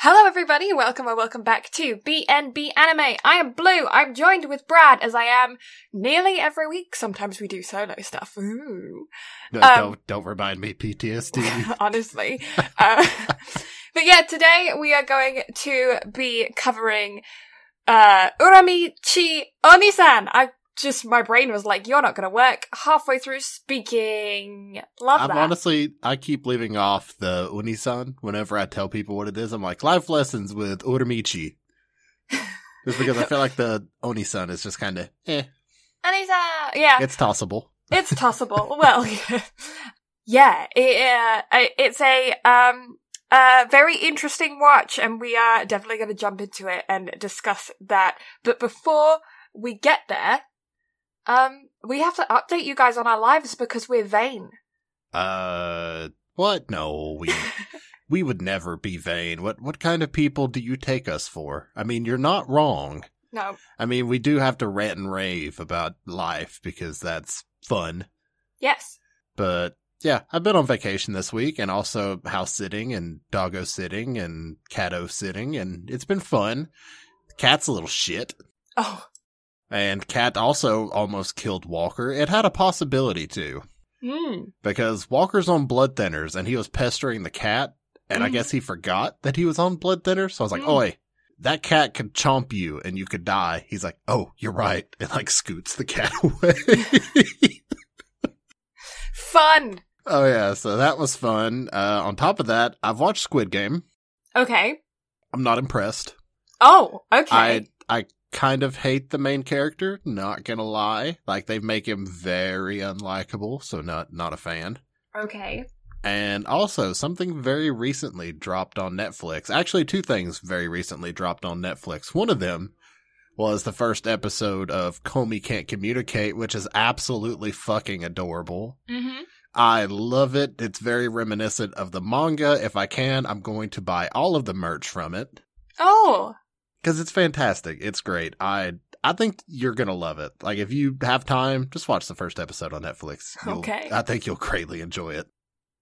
Hello, everybody. Welcome or welcome back to BNB Anime. I am Blue. I'm joined with Brad, as I am nearly every week. Sometimes we do solo stuff. Ooh. No, Um, don't don't remind me PTSD. honestly. Uh, but yeah, today we are going to be covering uh, Uramichi Onisan. I just, my brain was like, you're not going to work halfway through speaking. Love I'm that. honestly I keep leaving off the Onisan whenever I tell people what it is. I'm like life lessons with Uramichi. Just because I feel like the Onisan is just kind of eh, Onisa! Yeah. it's tossable. It's tossable. well, yeah, it, uh, it's a um a very interesting watch, and we are definitely going to jump into it and discuss that. But before we get there, um, we have to update you guys on our lives because we're vain. Uh, what? No, we we would never be vain. What what kind of people do you take us for? I mean, you're not wrong. No, I mean, we do have to rant and rave about life because that's fun. yes, But yeah, I've been on vacation this week and also house sitting and doggo sitting and catto sitting and it's been fun. Cat's a little shit. oh, And Cat also almost killed Walker. It had a possibility to hmm, because Walker's on blood thinners and he was pestering the cat and I Mhm. guess he forgot that he was on blood thinners. So I was like, Mm. oi, that cat could chomp you and you could die. He's like, oh, you're right. And like scoots the cat away. fun. Oh yeah, so that was fun. Uh, on top of that, I've watched Squid Game. Okay. I'm not impressed. Oh, okay. I I kind of hate the main character. Not gonna lie, like they make him very unlikable, so not not a fan. okay. And also, something very recently dropped on Netflix. Actually, two things very recently dropped on Netflix. One of them was the first episode of Komi Can't Communicate, which is absolutely fucking adorable. Mm-hmm. I love it. It's very reminiscent of the manga. If I can, I'm going to buy all of the merch from it Oh, because it's fantastic. It's great. I I think you're gonna love it. Like if you have time, just watch the first episode on Netflix. You'll- Okay. I think you'll greatly enjoy it.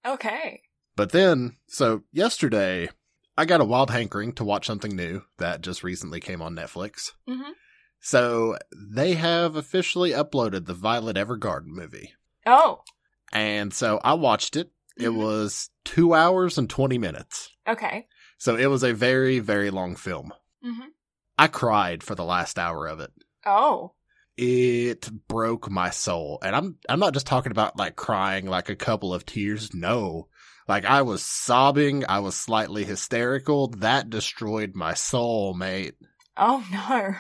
okay. But then, so yesterday, I got a wild hankering to watch something new that just recently came on Netflix. Mm-hmm. So they have officially uploaded the Violet Evergarden movie. Oh, And so I watched it. It Mhm. was two hours and 20 minutes. okay. So it was a very, very long film. Mm-hmm. I cried for the last hour of it. Oh, It broke my soul. And I'm I'm not just talking about like crying like a couple of tears. No. Like I was sobbing, I was slightly hysterical. That destroyed my soul, mate. oh no.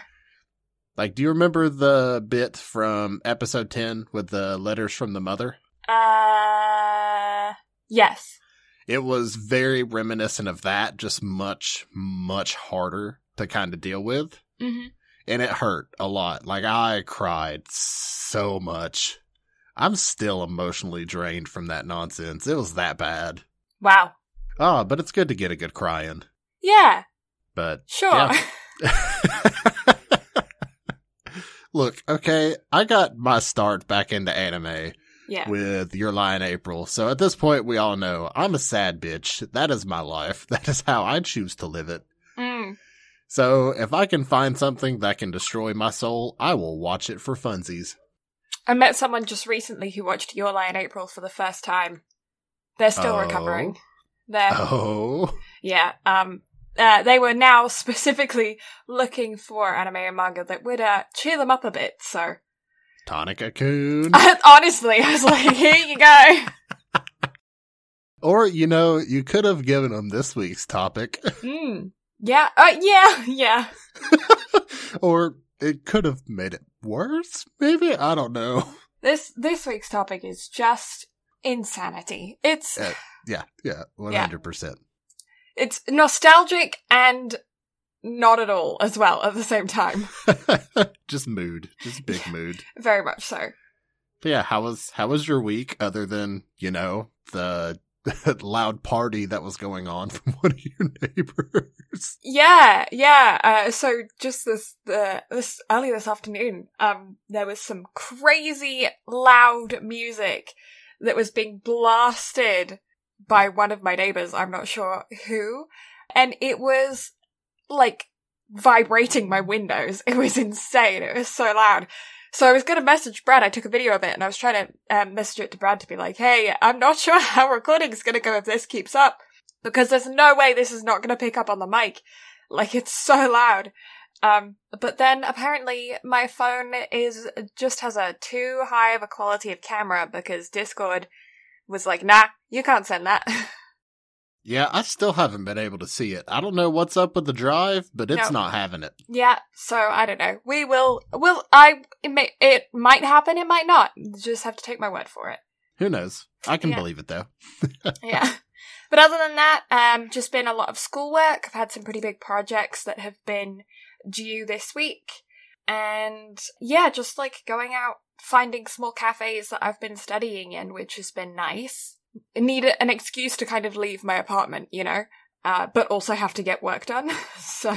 Like do you remember the bit from episode 10 with the letters from the mother? Uh, yes. It was very reminiscent of that, just much much harder to kind of deal with. Mm-hmm. and it hurt a lot. Like I cried so much. I'm still emotionally drained from that nonsense. It was that bad. Wow. Oh, but it's good to get a good cry in. Yeah, But sure. yeah. Look, okay, I got my start back into anime Yeah. with Your Lie in April. So at this point, we all know I'm a sad bitch. That is my life. That is how I choose to live it. So if I can find something that can destroy my soul, I will watch it for funsies. I met someone just recently who watched Your Lie in April for the first time. They're still Oh. recovering. They're Oh. yeah. Um. Uh, they were now specifically looking for anime and manga that would uh, cheer them up a bit. So Tonikaku. honestly, I was like, here you go. or, you know, you could have given them this week's topic. Mm. Yeah. Uh, yeah. Yeah. or it could have made it worse, maybe? I don't know. This this week's topic is just insanity. It's Uh, Yeah, yeah, 100%. it's nostalgic and not at all as well at the same time. just mood. Just big mood. Very much so. But yeah, how was how was your week other than, you know, the loud party that was going on from one of your neighbors? Yeah, yeah. Uh, so just this, the this early this afternoon, um, there was some crazy loud music that was being blasted by one of my neighbors. I'm not sure who, and it was like vibrating my windows. It was insane. It was so loud. So I was going to message Brad. I took a video of it and I was trying to um, message it to Brad to be like, hey, I'm not sure how recording's going to go if this keeps up because there's no way this is not going to pick up on the mic. Like it's so loud. Um, but then apparently my phone is just has a too high of a quality of camera because Discord was like, nah, you can't send that. Yeah, I still haven't been able to see it. I don't know what's up with the drive, but it's No. not having it. yeah, so I don't know. We will, will, I, it, may, it might happen, it might not. You Just have to take my word for it. Who knows? I can Yeah. believe it though. yeah. But other than that, um, just been a lot of schoolwork. I've had some pretty big projects that have been due this week. And yeah, just like going out, finding small cafes that I've been studying in, which has been nice. Need an excuse to kind of leave my apartment, you know, uh, but also have to get work done. so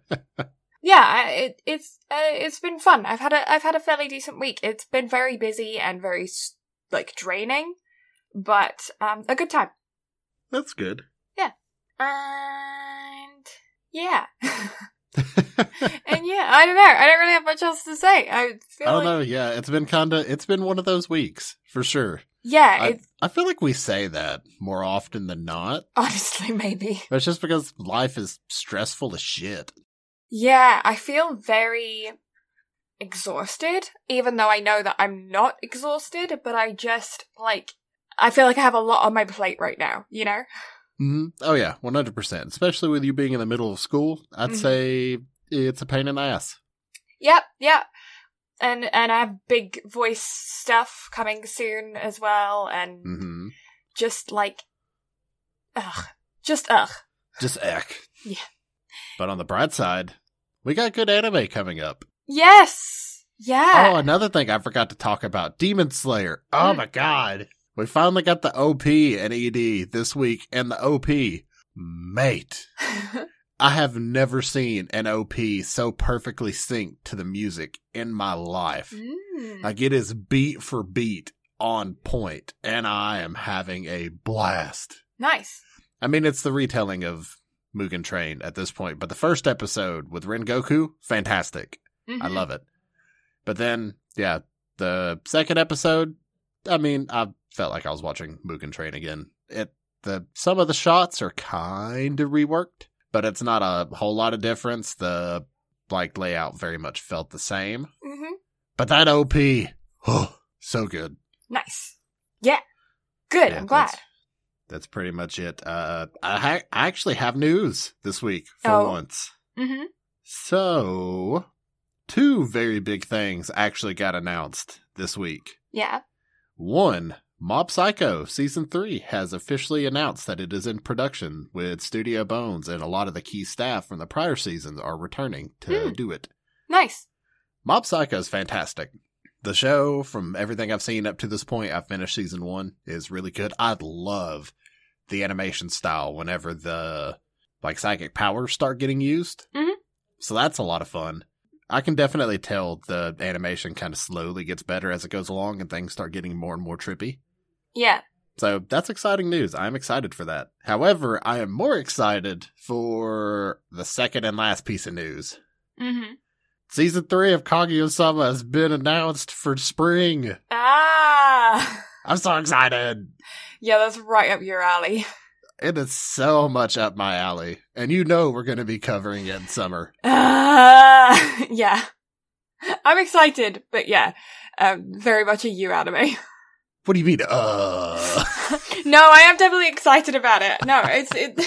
yeah, it, it's uh, it's been fun. I've had a I've had a fairly decent week. It's been very busy and very like draining, but um, a good time. That's good. Yeah, and yeah, and yeah, I don't know. I don't really have much else to say. I feel I don't like know. Yeah, it's been kinda, it's been one of those weeks for sure. Yeah, I, I feel like we say that more often than not. honestly maybe But it's just because life is stressful as shit. yeah. I feel very exhausted, even though I know that I'm not exhausted. But I just like I feel like I have a lot on my plate right now. You know. hmm Oh yeah, one hundred percent. Especially with you being in the middle of school, I'd Mhm. say it's a pain in the ass. Yep, yep. And and I have big voice stuff coming soon as well, and hmm just like, ugh, just ugh. Just eck. Yeah. But on the bright side, we got good anime coming up. Yes, yeah. Oh, another thing I forgot to talk about: Demon Slayer. Oh Mm. my god, we finally got the OP and ED this week, and the OP, mate. I have never seen an OP so perfectly synced to the music in my life. Mm. Like it is beat for beat on point, and I am having a blast. nice. I mean, it's the retelling of Mugen Train at this point, but the first episode with Rengoku, fantastic. I Mhm. love it. But then, yeah, the second episode, I mean, I felt like I was watching Mugen Train again. It the some of the shots are kind of reworked, but it's not a whole lot of difference. The like layout very much felt the same. Mhm. But that OP, oh, so good. Nice. Yeah. Good. Yeah, I'm glad. That's, that's pretty much it. Uh, I, ha- I actually have news this week for Oh. once. hmm So, two very big things actually got announced this week. Yeah. One, Mob Psycho Season 3 has officially announced that it is in production with Studio Bones, and a lot of the key staff from the prior seasons are returning to Hmm. do it. Nice. Mob Psycho is fantastic. The show, from everything I've seen up to this point, I've finished season one, is really good. I love the animation style whenever the like psychic powers start getting used. Mhm. So that's a lot of fun. I can definitely tell the animation kind of slowly gets better as it goes along and things start getting more and more trippy. Yeah. So that's exciting news. I'm excited for that. However, I am more excited for the second and last piece of news. hmm Season three of Kaguya-sama has been announced for spring. Ah. I'm so excited. Yeah, that's right up your alley. It is so much up my alley. And you know we're going to be covering it in summer. Ah. yeah. I'm excited, but yeah, um, very much a you anime. What do you mean, uh? no, I am definitely excited about it. No, it's it.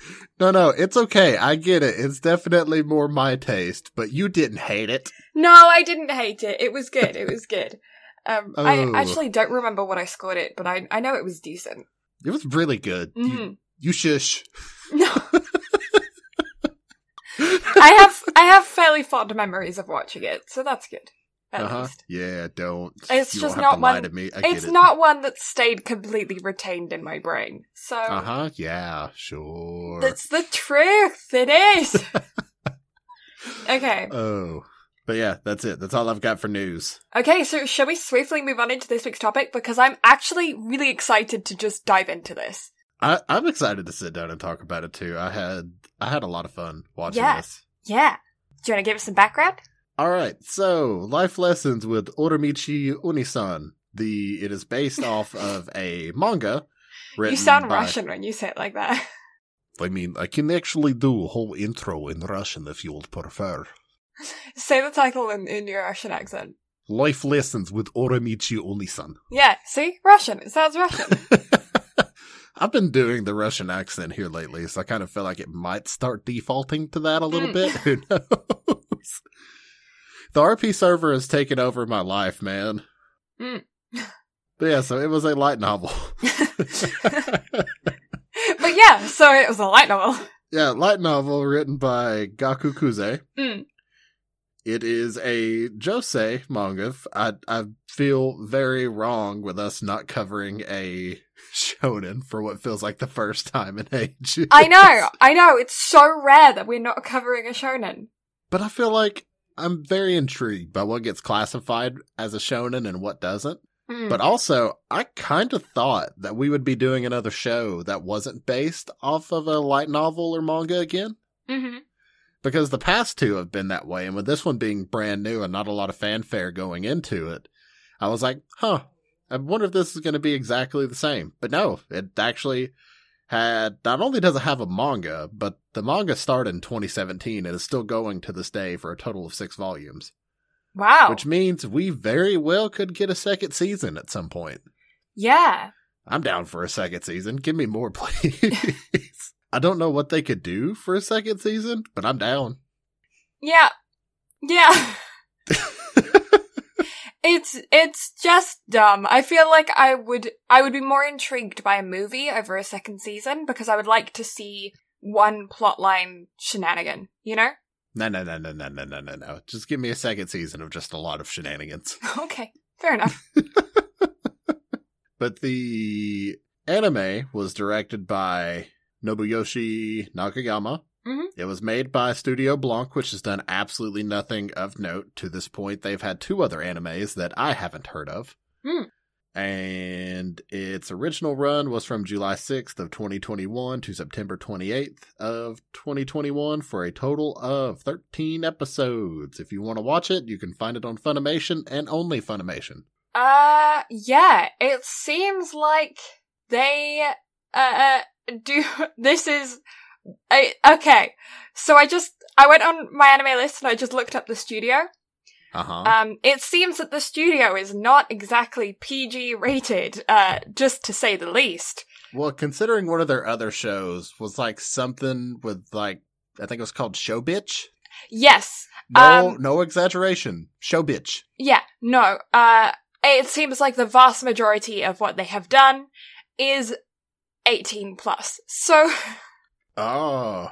no, no, it's okay. I get it. It's definitely more my taste, but you didn't hate it. No, I didn't hate it. It was good. It was good. Um, Oh. I actually don't remember what I scored it, but I I know it was decent. It was really good. You, Mhm. you shush. No, I have I have fairly fond memories of watching it, so that's good. At Uh-huh. least Yeah, don't. It's you just don't have not to lie one- to me. I it's get it. not one that stayed completely retained in my brain. So Uh huh. Yeah, sure. that's the truth. It is. okay. Oh. But yeah, that's it. That's all I've got for news. Okay, so shall we swiftly move on into this week's topic? Because I'm actually really excited to just dive into this. I, I'm excited to sit down and talk about it too. I had I had a lot of fun watching Yeah. this. Yeah. Do you want to give us some background? All right, so life lessons with Oramichi Unisan. The it is based off of a manga. Written You sound by- Russian when you say it like that. I mean, I can actually do a whole intro in Russian if you would prefer. say the title in, in your Russian accent. Life lessons with Oramichi Unisan. Yeah, see? Russian. It sounds Russian. I've been doing the Russian accent here lately, so I kind of feel like it might start defaulting to that a little Mm. bit. Who knows? The RP server has taken over my life, man. Mm. But yeah, so it was a light novel. but yeah, so it was a light novel. yeah, light novel written by Gaku Kuze. Mm. It is a josei manga. I I feel very wrong with us not covering a shonen for what feels like the first time in ages. I know, I know. It's so rare that we're not covering a shonen. But I feel like I'm very intrigued by what gets classified as a shonen and what doesn't. Mm. But also, I kind of thought that we would be doing another show that wasn't based off of a light novel or manga again. hmm Because the past two have been that way, and with this one being brand new and not a lot of fanfare going into it, I was like, huh, I wonder if this is going to be exactly the same. But no, it actually had, not only does it have a manga, but the manga started in 2017 and is still going to this day for a total of six volumes. Wow. Which means we very well could get a second season at some point. yeah. I'm down for a second season. Give me more, please. I don't know what they could do for a second season, but I'm down. Yeah. Yeah. it's it's just dumb. I feel like I would I would be more intrigued by a movie over a second season because I would like to see one plotline shenanigan, you know? No, no, no, no, no, no, no, no, no. Just give me a second season of just a lot of shenanigans. Okay. Fair enough. But the anime was directed by Nobuyoshi Nakayama. It was made by Studio Blanc, which has done absolutely nothing of note to this point. They've had two other animes that I haven't heard of. Hmm. And its original run was from July 6th of 2021 to September 28th of 2021 for a total of 13 episodes. If you want to watch it, you can find it on Funimation and only Funimation. Uh yeah, it seems like they uh do this is I, okay. So I just I went on my anime list and I just looked up the studio. Uh-huh. Um it seems that the studio is not exactly PG rated, uh just to say the least. Well, considering one of their other shows was like something with like I think it was called Show Bitch. Yes. No, Um, no exaggeration. Show Bitch. Yeah, no. Uh it seems like the vast majority of what they have done is 18 plus. So Oh,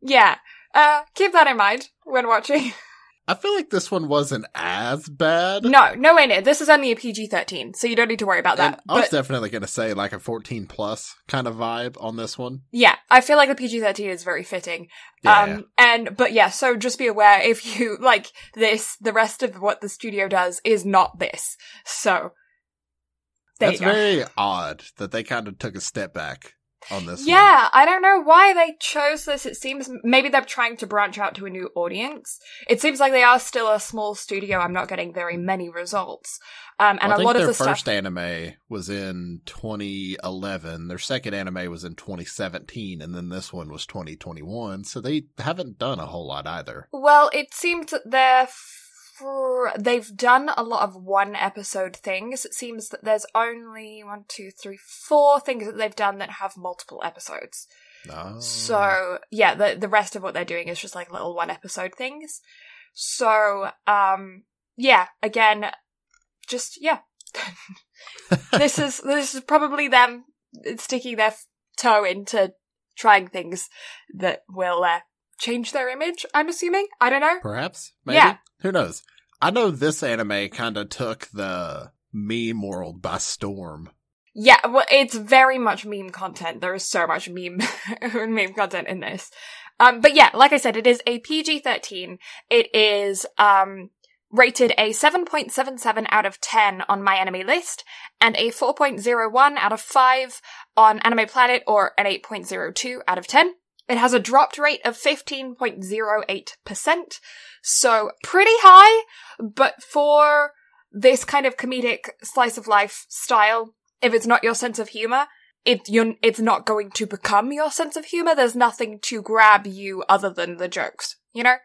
yeah. Uh keep that in mind when watching. I feel like this one wasn't as bad. No, no way near. This is only a PG 13, so you don't need to worry about And that. I was But definitely going to say like a 14 plus kind of vibe on this one. yeah, I feel like the PG 13 is very fitting. Yeah. Um, and, but yeah, so just be aware if you like this, the rest of what the studio does is not this. So, there That's very odd that they kind of took a step back on this one. Yeah, I don't know why they chose this. It seems maybe they're trying to branch out to a new audience. It seems like they are still a small studio. I'm not getting very many results. Um, and Well, I a think lot of their the first stuff. anime was in 2011. Their second anime was in 2017, and then this one was 2021. So they haven't done a whole lot either. Well, it seems that they're fr- they've done a lot of one episode things. It seems that there's only one, two, three, four things that they've done that have multiple episodes. Oh. So yeah, the the rest of what they're doing is just like little one episode things. So um yeah, again, just yeah. this is this is probably them sticking their toe into trying things that will uh, change their image. I'm assuming. I don't know. Perhaps? Maybe? Yeah. Who knows? I know this anime kind of took the meme world by storm. Yeah, well, it's very much meme content. There is so much meme meme content in this. Um, but yeah, like I said, it is a PG thirteen. It is um rated a 7.77 out of 10 on MyAnimeList, and a 4.01 out of 5 on Anime Planet, or an 8.02 out of 10. It has a dropped rate of 15.08%, so pretty high, but for this kind of comedic slice of life style, if it's not your sense of humor, it you it's not going to become your sense of humor. There's nothing to grab you other than the jokes. You know,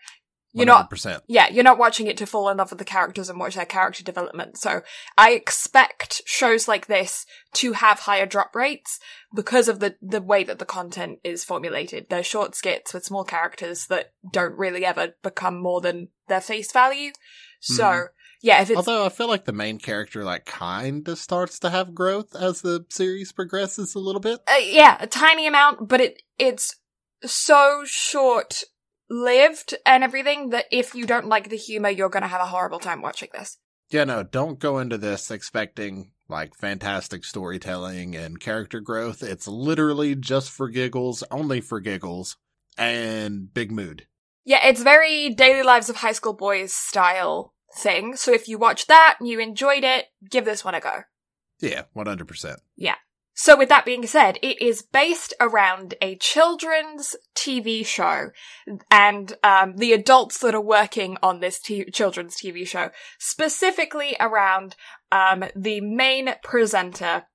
you're not 100%. yeah, you're not watching it to fall in love with the characters and watch their character development. So I expect shows like this to have higher drop rates because of the, the way that the content is formulated. They're short skits with small characters that don't really ever become more than their face value. So Mhm. yeah, if it's Although I feel like the main character like kind of starts to have growth as the series progresses a little bit. uh, yeah, a tiny amount, but it it's so short lived and everything that if you don't like the humor, you're gonna have a horrible time watching this. Yeah, no, don't go into this expecting like fantastic storytelling and character growth. It's literally just for giggles, only for giggles, and big mood. Yeah, it's very Daily Lives of High School Boys style thing. So if you watch that and you enjoyed it, give this one a go. Yeah, 100%. So with that being said, it is based around a children's TV show and um, the adults that are working on this t- children's TV show, specifically around um, the main presenter,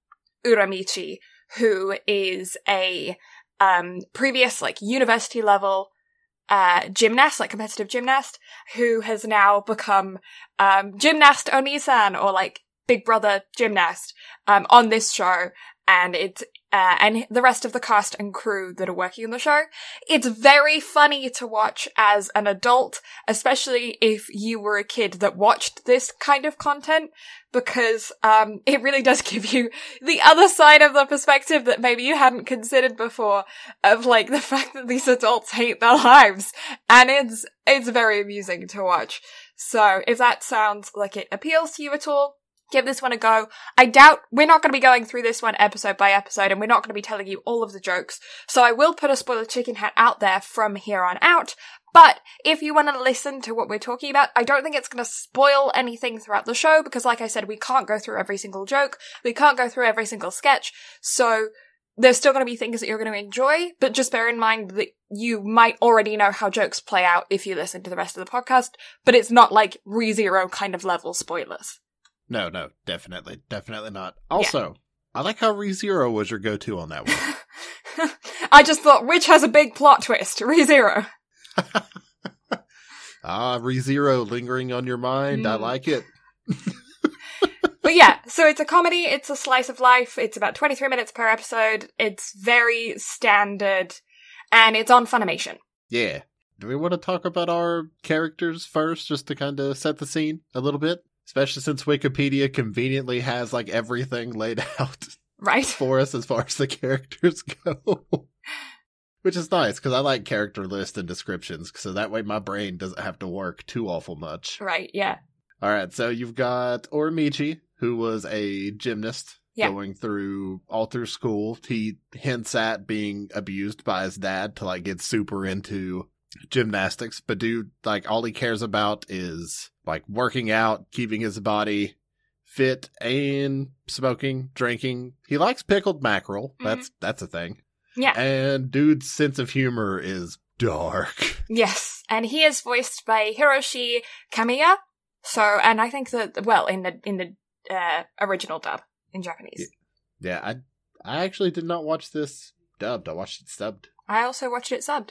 Uramichi, who is a um, previous like university level uh, gymnast, like competitive gymnast, who has now become um, gymnast Onisan or like Big Brother gymnast um, on this show and it's uh, and the rest of the cast and crew that are working on the show. It's very funny to watch as an adult, especially if you were a kid that watched this kind of content, because um, it really does give you the other side of the perspective that maybe you hadn't considered before, of like the fact that these adults hate their lives, and it's it's very amusing to watch. So if that sounds like it appeals to you at all, give this one a go. I doubt we're not going to be going through this one episode by episode and we're not going to be telling you all of the jokes. So I will put a spoiler chicken hat out there from here on out. But if you want to listen to what we're talking about, I don't think it's going to spoil anything throughout the show because like I said, we can't go through every single joke. We can't go through every single sketch. So there's still going to be things that you're going to enjoy, but just bear in mind that you might already know how jokes play out if you listen to the rest of the podcast, but it's not like re zero kind of level spoilers. No, no, definitely, definitely not. Also, I like how ReZero was your go-to on that one. I just thought, which has a big plot twist? ReZero. ah, ReZero lingering on your mind. I Mm. like it. But yeah, so it's a comedy, it's a slice of life, it's about 23 minutes per episode, it's very standard, and it's on Funimation. Yeah. Do we want to talk about our characters first, just to kind of set the scene a little bit? Especially since Wikipedia conveniently has like everything laid out Right? for us as far as the characters go. Which is nice because I like character lists and descriptions, so that way my brain doesn't have to work too awful much. Right, yeah. All right, so you've got Uramichi, who was a gymnast Yeah. going through all through school. He hints at being abused by his dad to like get super into gymnastics, but dude, like all he cares about is like working out, keeping his body fit, and smoking, drinking. He likes pickled mackerel. That's that's a thing. Yeah. And dude's sense of humor is dark. Yes, and he is voiced by Hiroshi Kamiya. So, and I think that, well, in the, in the, uh, original dub in Japanese. Yeah, I I actually did not watch this dubbed. I watched it subbed. I also watched it subbed.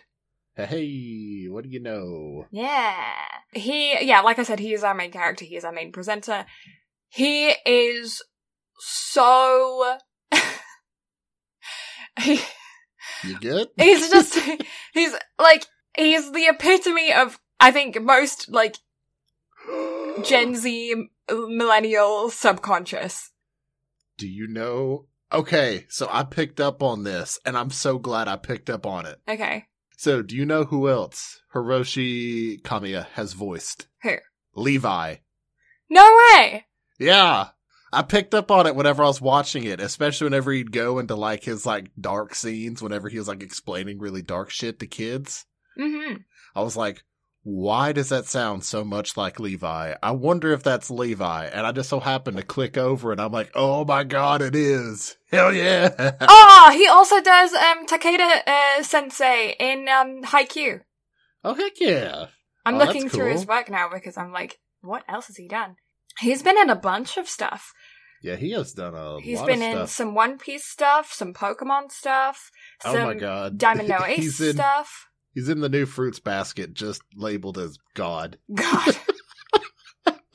Hey, what do you know? Yeah. He, yeah, like I said, he is our main character. He is our main presenter. He is so. he, You good? he's just, he's like, he's the epitome of, I think, most, like, Gen Z millennial subconscious. Do you know? Okay, so I picked up on this, and I'm so glad I picked up on it. Okay. So, do you know who else Hiroshi Kamiya has voiced? Who? Levi. No way! Yeah. I picked up on it whenever I was watching it, especially whenever he'd go into like his like dark scenes, whenever he was like explaining really dark shit to kids. Mm-hmm. I was like, why does that sound so much like Levi? I wonder if that's Levi. And I just so happened to click over and I'm like, oh my god, it is. Hell yeah. oh, he also does um Takeda uh, Sensei in um Haikyuu. oh, heck yeah. I'm Oh, looking through his work now because I'm like, what else has he done? He's been in a bunch of stuff. Yeah, he has done a He's been in some One Piece stuff, some Pokemon stuff, oh some my god. Diamond No Ace in, stuff. He's in the new fruits basket just labeled as God. God.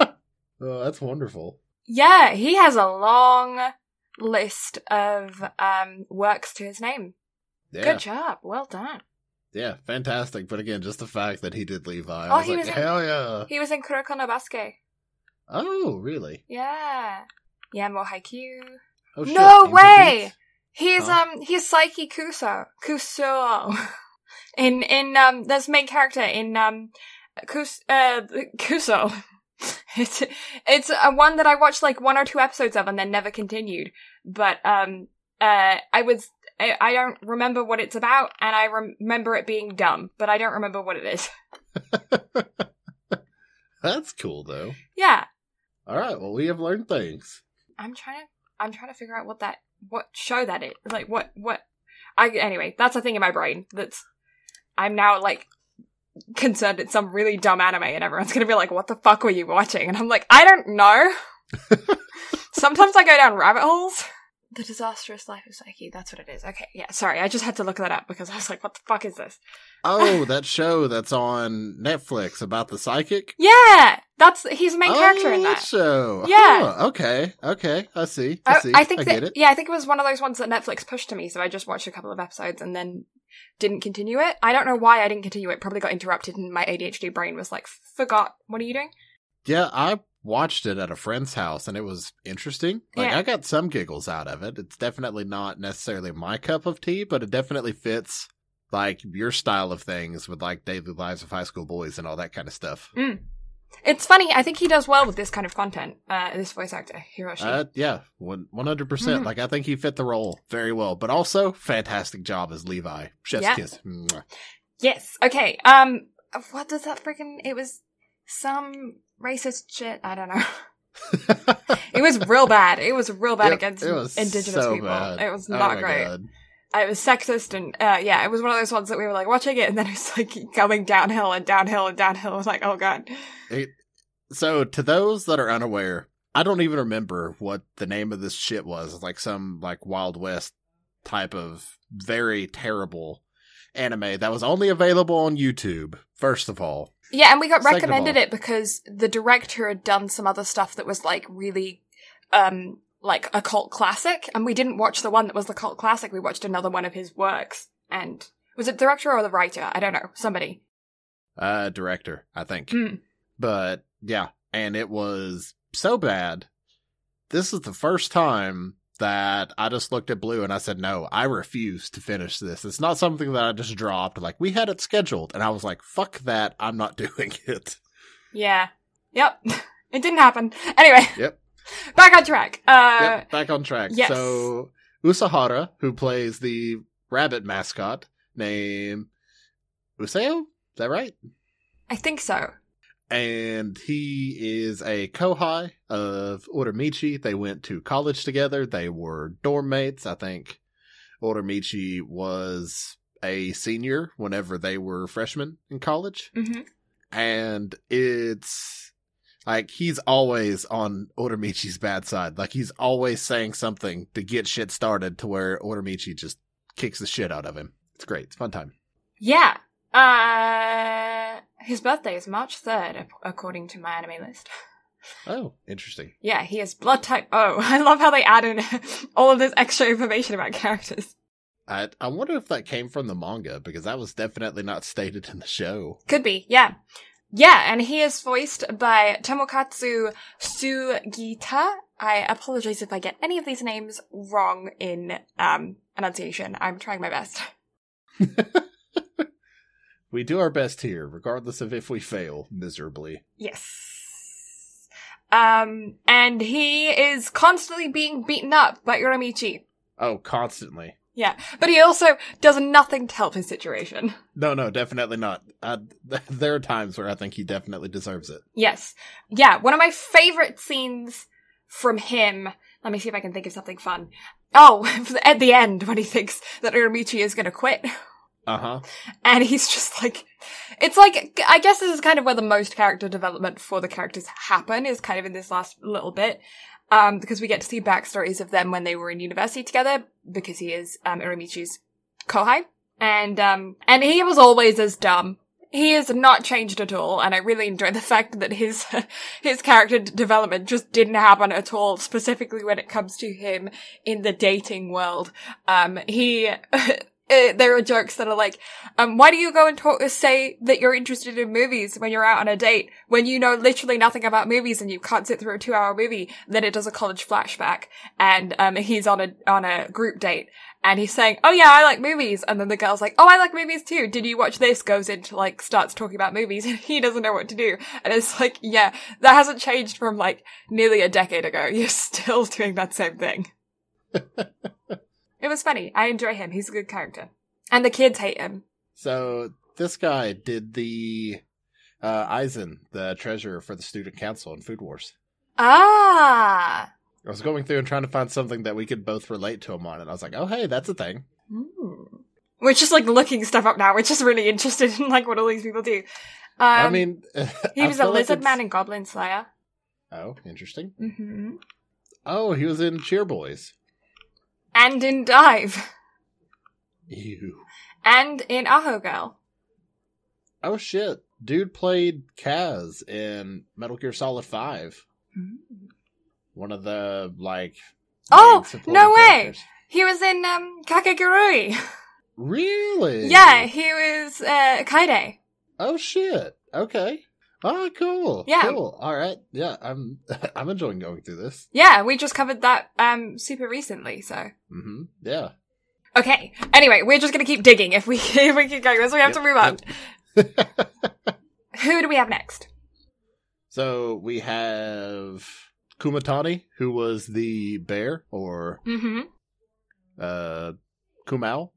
Oh, that's wonderful. yeah, he has a long list of um works to his name. Yeah. Good job. Well done. Yeah, fantastic. But again, just the fact that he did Levi. I Oh, was he like, was in- hell yeah. He was in Kuroko no Basket. Oh, really? Yeah. Yeah, more Haikyuu. Oh, shit. No Angel way! Beats? He's Huh? um he's Saiki Kusuo. Kuso. In in um there's main character in um Kus uh Kuso. It's it's a one that I watched like one or two episodes of and then never continued. But um uh I was I, I don't remember what it's about and I rem- remember it being dumb, but I don't remember what it is. That's cool, though. Yeah. All right. Well, we have learned things. I'm trying to I'm trying to figure out what that what show that is. Like what what I anyway, that's a thing in my brain that's I'm now like concerned it's some really dumb anime and everyone's gonna be like, What the fuck were you watching? And I'm like, I don't know. Sometimes I go down rabbit holes. The disastrous life of Saiki, that's what it is. Okay, yeah, sorry, I just had to look that up because I was like, what the fuck is this? Oh, that show that's on Netflix about the psychic. Yeah! That's he's the main oh, character in oh, that. show. Yeah. Huh, okay. Okay. I see. I, I, see. I think I that get it. yeah, I think it was one of those ones that Netflix pushed to me, so I just watched a couple of episodes and then didn't continue it. I don't know why I didn't continue it. Probably got interrupted, and my ADHD brain was like, "Forgot. What are you doing?" Yeah, I watched it at a friend's house and it was interesting. Like Yeah. I got some giggles out of it. It's definitely not necessarily my cup of tea, but it definitely fits like your style of things with like daily lives of high school boys and all that kind of stuff. Mm. It's funny. I think he does well with this kind of content. Uh, this voice actor, Hiroshi. Uh, yeah, one hundred percent. Mhm. Like I think he fit the role very well, but also fantastic job as Levi. Chef's Yeah. kiss. Mwah. yes. Okay. Um. What does that freaking? It was some racist shit. I don't know. It was real bad. It was real bad Yep, against indigenous so people. bad. It was Oh not my great. God. It was sexist and uh, yeah, it was one of those ones that we were like watching it and then it was like going downhill and downhill and downhill. I was like, oh god. It, so to those that are unaware, I don't even remember what the name of this shit was. It's like some like Wild West type of very terrible anime that was only available on YouTube. First of all, Yeah, and we got Second recommended all- it because the director had done some other stuff that was like really um like a cult classic and we didn't watch the one that was the cult classic. We watched another one of his works and was it director or the writer? I don't know. Somebody. uh, director, I think. Hmm. But yeah, and it was so bad. This is the first time that I just looked at Blue and I said, no, I refuse to finish this. It's not something that I just dropped. Like, we had it scheduled. And I was like, fuck that. I'm not doing it. Yeah. Yep. it didn't happen. Anyway, Yep. back on track. Uh yep. Back on track. yes. So, Usahara, who plays the rabbit mascot named Useo, is that right? I think so. and he is a kohai of Uramichi. They went to college together. They were dorm mates. I think Uramichi was a senior whenever they were freshmen in college. hmm And it's like he's always on Uramichi's bad side. Like he's always saying something to get shit started to where Uramichi just kicks the shit out of him. It's great. It's a fun time. Yeah. Uh, his birthday is March 3rd, according to my anime list. Oh, interesting. Yeah, he is blood type O. I love how they added all of this extra information about characters. I I wonder if that came from the manga because that was definitely not stated in the show. Could be, yeah. Yeah, and he is voiced by Tomokazu Sugita. I apologize if I get any of these names wrong in um, enunciation. I'm trying my best. We do our best here, regardless of if we fail miserably. Yes. Um, and he is constantly being beaten up by Uramichi. Oh, constantly. Yeah, but he also does nothing to help his situation. No, no, definitely not. Uh, there are times where I think he definitely deserves it. Yes. Yeah, one of my favorite scenes from him. Let me see if I can think of something fun. Oh, at the end when he thinks that Uramichi is going to quit. Uh huh. And he's just like, it's like, I guess this is kind of where the most character development for the characters happen, is kind of in this last little bit. Um, because we get to see backstories of them when they were in university together, because he is, um, kohai. And, um, and he was always as dumb. He has not changed at all, and I really enjoy the fact that his, his character development just didn't happen at all, specifically when it comes to him in the dating world. Um, he, uh, there are jokes that are like, um, why do you go and talk, say that you're interested in movies when you're out on a date when you know literally nothing about movies and you can't sit through a two hour movie? Then it does a college flashback and, um, he's on a, on a group date and he's saying, oh yeah, I like movies. And then the girl's like, oh, I like movies too. Did you watch this? Goes into like, starts talking about movies and he doesn't know what to do. And it's like, yeah, that hasn't changed from like nearly a decade ago. You're still doing that same thing. It was funny. I enjoy him. He's a good character. And the kids hate him. So this guy did the uh Eisen, the treasurer for the student council in Food Wars. Ah. I was going through and trying to find something that we could both relate to him on, and I was like, "Oh, hey, that's a thing." Hmm. We're just like looking stuff up now. We're just really interested in like what all these people do. Um, I mean, he was a feel like lizard man and Goblin Slayer. Oh, interesting. hmm Oh, he was in Cheer Boys. And in Dive. Ew. And in Aho Girl. Oh shit, dude played Kaz in Metal Gear Solid Five. One of the like. Oh, no way! characters. He was in um, Kakegurui. Really? yeah, he was uh, Kaede. Oh shit. Okay. Oh, cool. Yeah. Cool. All right. Yeah, I'm. I'm enjoying going through this. Yeah, we just covered that um, super recently, so. hmm Yeah. Okay. Anyway, we're just gonna keep digging if we if we keep going, so we have to move on. Who do we have next? so we have Kumatani, who was the bear, or Mm-hmm. uh, Kumao.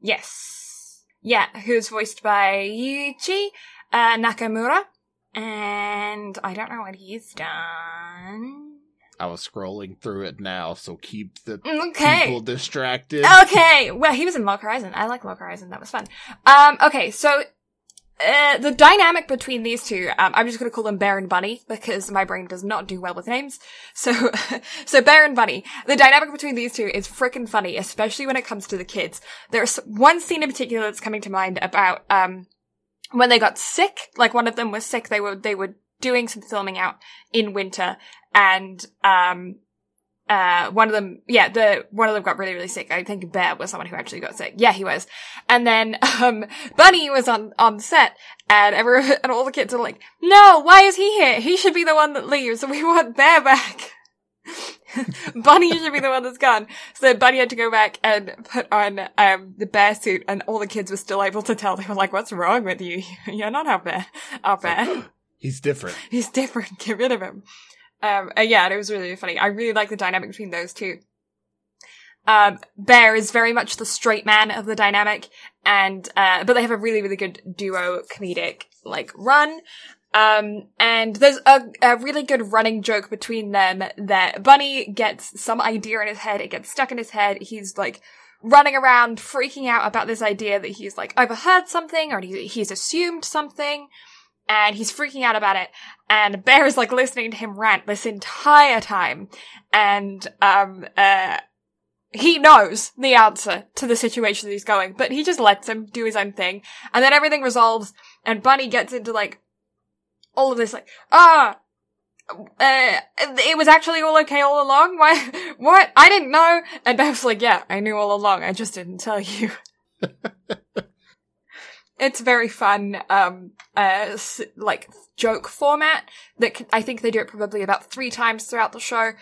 Yes. Yeah, who's voiced by Yuichi uh, Nakamura. And I don't know what he's done. I was scrolling through it now, so keep the Okay. people distracted. Okay. Well, he was in Log Horizon. I like Log Horizon. That was fun. Um, okay, so uh, the dynamic between these two, um, I'm just going to call them Bear and Bunny because my brain does not do well with names. So, so Bear and Bunny, the dynamic between these two is freaking funny, especially when it comes to the kids. There's one scene in particular that's coming to mind about, um, when they got sick, like one of them was sick, they were, they were doing some filming out in winter and, um, uh, one of them, yeah, the, one of them got really, really sick. I think Bear was someone who actually got sick. Yeah, he was. And then, um, Bunny was on, on set and everyone, and all the kids are like, no, why is he here? He should be the one that leaves. We want Bear back. Bunny should be the one that's gone. So Bunny had to go back and put on, um, the bear suit and all the kids were still able to tell. They were like, what's wrong with you? You're not our bear. Our bear. He's different. He's different. Get rid of him. Um, yeah, and it was really, really funny. I really like the dynamic between those two. Um, Bear is very much the straight man of the dynamic, and uh, but they have a really, really good duo comedic like run. Um, and there's a, a really good running joke between them that Bunny gets some idea in his head, it gets stuck in his head, he's like running around freaking out about this idea that he's like overheard something or he, he's assumed something, and he's freaking out about it, and Bear is like listening to him rant this entire time, and um, uh, he knows the answer to the situation that he's going, but he just lets him do his own thing, and then everything resolves, and Bunny gets into like all of this, like, ah, uh, it was actually all okay all along. Why? What? I didn't know. And Bev's like, yeah, I knew all along. I just didn't tell you. it's very fun, um, uh, like joke format that c- I think they do it probably about three times throughout the show.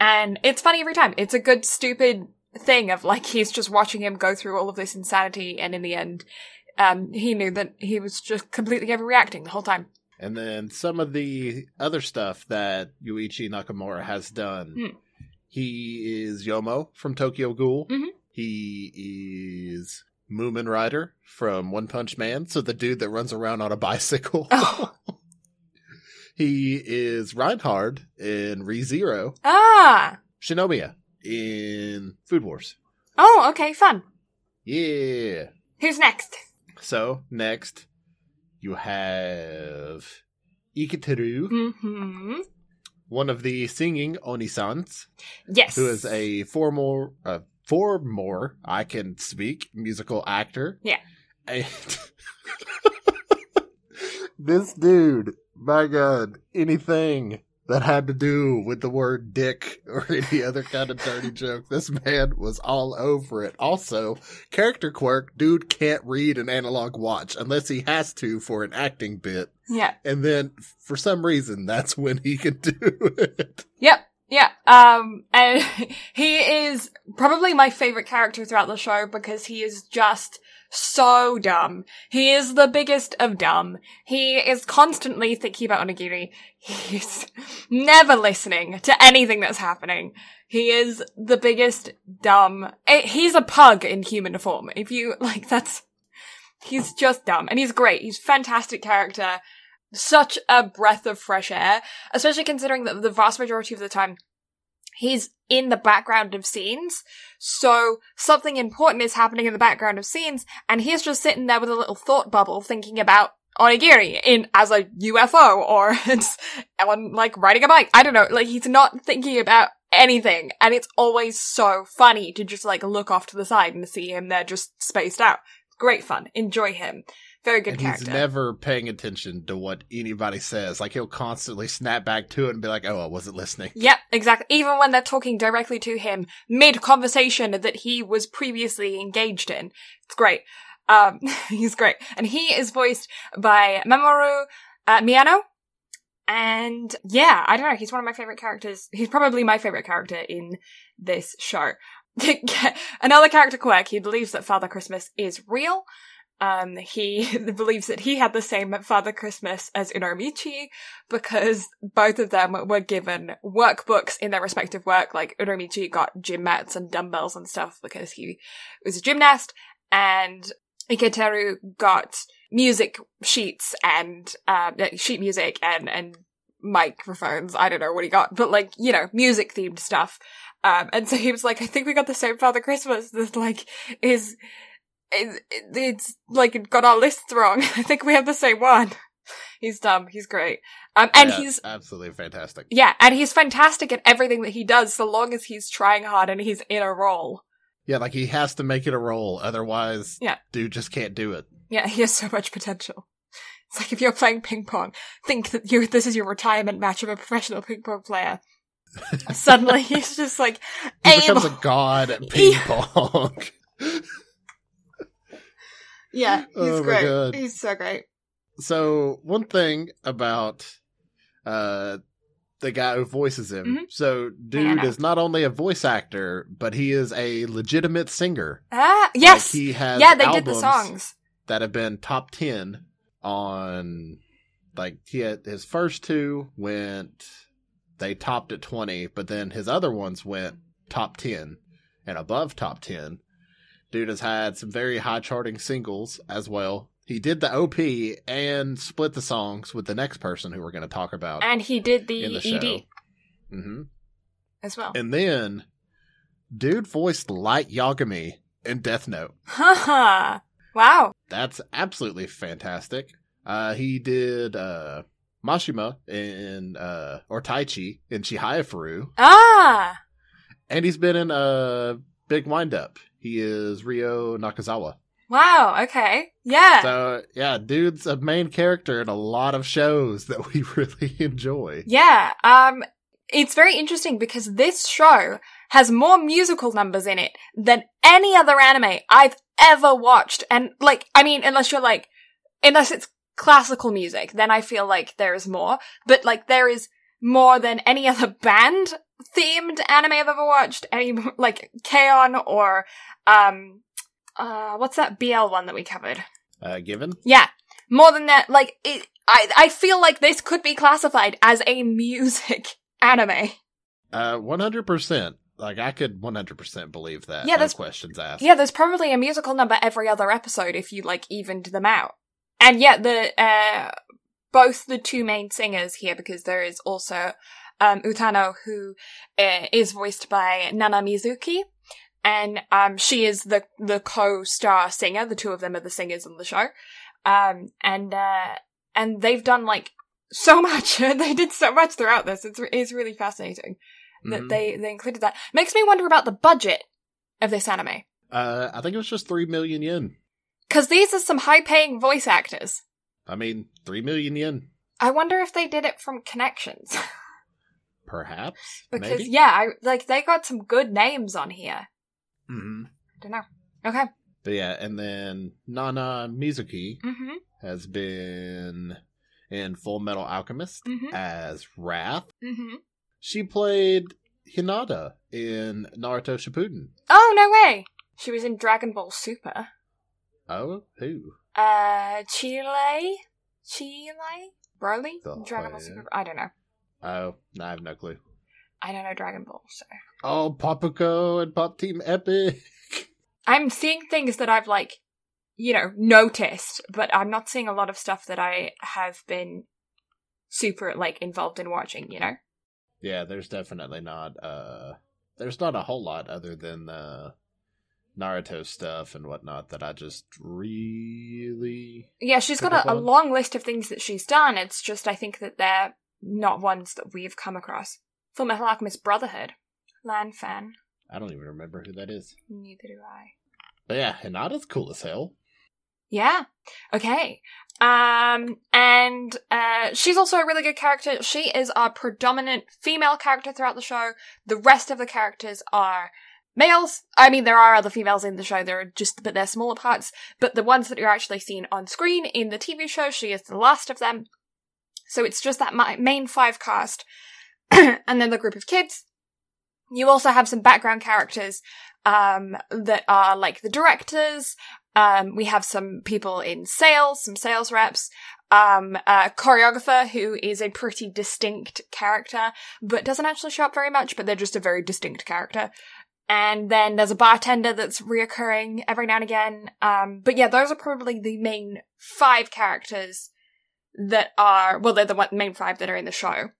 And it's funny every time. It's a good, stupid thing of like, he's just watching him go through all of this insanity. And in the end, um, he knew that he was just completely overreacting the whole time. And then some of the other stuff that Yuichi Nakamura has done. Hmm. He is Yomo from Tokyo Ghoul. Mhm. He is Mumen Rider from One Punch Man, so the dude that runs around on a bicycle. Oh. he is Reinhard in ReZero, Ah. Shinomiya in Food Wars. Oh, okay, fun. Yeah. Who's next? So next, you have Iketeru, Mm-hmm. one of the singing Onisans, Yes. who is a former, uh, four more I can speak musical actor. Yeah. And this dude, my God, anything that had to do with the word dick or any other kind of dirty joke, this man was all over it. Also, character quirk, dude can't read an analog watch unless he has to for an acting bit. Yeah. And then for some reason, that's when he can do it. Yep. Yeah. Um, and he is probably my favorite character throughout the show because he is just so dumb. He is the biggest of dumb. He is constantly thinking about Onigiri. He's never listening to anything that's happening. He is the biggest dumb. eh, He's a pug in human form. If you, like, that's, he's just dumb. And he's great. He's fantastic character. Such a breath of fresh air especially considering that the vast majority of the time he's in the background of scenes. So something important is happening in the background of scenes, and he's just sitting there with a little thought bubble thinking about onigiri in as a UFO or it's on like riding a bike. I don't know. Like he's not thinking about anything, and it's always so funny to just like look off to the side and see him there just spaced out. Great fun. Enjoy him. Very good and character. he's never paying attention to what anybody says. Like he'll constantly snap back to it and be like, "Oh, I wasn't listening." Yep, exactly. Even when they're talking directly to him mid conversation that he was previously engaged in. It's great. Um, he's great. And he is voiced by Mamoru uh, Miyano. And yeah, I don't know. He's one of my favorite characters. He's probably my favorite character in this show. Another character quirk, he believes that Father Christmas is real. Um, he believes that he had the same Father Christmas as Uramichi because both of them were given workbooks in their respective work. Like Uramichi got gym mats and dumbbells and stuff because he was a gymnast, and Iketeru got music sheets and uh, sheet music and and microphones. I don't know what he got, but like you know, music themed stuff. Um, and so he was like, I think we got the same Father Christmas. That like is it, it- it's like got our lists wrong. I think we have the same one. He's dumb. He's great. Um, and Yeah, he's absolutely fantastic. yeah, and he's fantastic at everything that he does, so long as he's trying hard and he's in a role. Yeah, like he has to make it a role, otherwise, Yeah. dude just can't do it. Yeah, he has so much potential. It's like if you're playing ping pong, think that you this is your retirement match of a professional ping pong player. Suddenly, he's just like He able. becomes a god at ping pong. Yeah, he's Oh great. God. He's so great. so one thing about uh the guy who voices him. Mhm. So dude is not only a voice actor, but he is a legitimate singer. Ah, yes, Like he has yeah, they did the songs. that have been top 10 on like he had his first two went they topped at 20 but then his other ones went top 10 and above top 10 dude has had some very high charting singles as well he did the op and split the songs with the next person who we're going to talk about And he did the, the ED hmm as well. and then dude voiced light yagami in death note Haha. wow. That's absolutely fantastic. Uh, he did uh, Mashima in uh, or Taichi in Chihaya Furu, Ah. and he's been in a big windup. He is Ryo Nakazawa. Wow. Okay. Yeah. So yeah, dude's a main character in a lot of shows that we really enjoy. Yeah, um, it's very interesting because this show has more musical numbers in it than any other anime I've ever watched. And like, I mean, unless you're like, unless it's classical music, then I feel like there is more. But like, there is more than any other band themed anime I've ever watched. Any, like, K-On! or, um, uh, what's that BL one that we covered? Uh, given Yeah, more than that, like it, I I feel like this could be classified as a music anime. uh, one hundred percent. Like I could 100% believe that. Yeah, no that's- questions asked. Yeah, there's probably a musical number every other episode if you like evened them out. And yet the uh both the two main singers here because there is also um Utano who uh, is voiced by Nana Mizuki and um she is the the co-star singer. The two of them are the singers on the show. Um and uh and they've done like so much. they did so much throughout this. It's it's really fascinating that Mhm. they they included that. Makes me wonder about the budget of this anime. Uh, I think it was just 3 million yen. Because these are some high paying voice actors. I mean, 3 million yen. I wonder if they did it from connections. Perhaps. because, maybe? yeah, I, like, they got some good names on here. Mm-hmm. I don't know. Okay. But yeah, and then Nana Mizuki Mm-hmm. has been in Full Metal Alchemist Mhm. as Wrath. Mm-hmm. She played Hinata in Naruto Shippuden. Oh, no way! She was in Dragon Ball Super. Oh, who? Uh, Cheelai? Cheelai? Broly? Dragon Ball? Super? I don't know. Oh, no, I have no clue. I don't know Dragon Ball, so. Oh, Popuko and Pop Team Epic. I'm seeing things that I've, like, you know, noticed, but I'm not seeing a lot of stuff that I have been super, like, involved in watching, you know? Yeah, there's definitely not. uh There's not a whole lot other than the Naruto stuff and whatnot that I just really. Yeah, she's got a, a long list of things that she's done. It's just I think that they're not ones that we've come across. Full Metal Alchemist Brotherhood. Lan fan. I don't even remember who that is. Neither do I. But yeah, Hinata's cool as hell. Yeah. Okay. Um, and uh, she's also a really good character. She is our predominant female character throughout the show. The rest of the characters are males. I mean, there are other females in the show. There are just, but they're smaller parts. But the ones that you're actually seen on screen in the TV show, she is the last of them. So it's just that main five cast, and then the group of kids. You also have some background characters um, that are like the directors, um, we have some people in sales, some sales reps, um, a choreographer who is a pretty distinct character, but doesn't actually show up very much, but they're just a very distinct character. And then there's a bartender that's reoccurring every now and again. Um, but yeah, those are probably the main five characters that are, well, they're the one, main five that are in the show.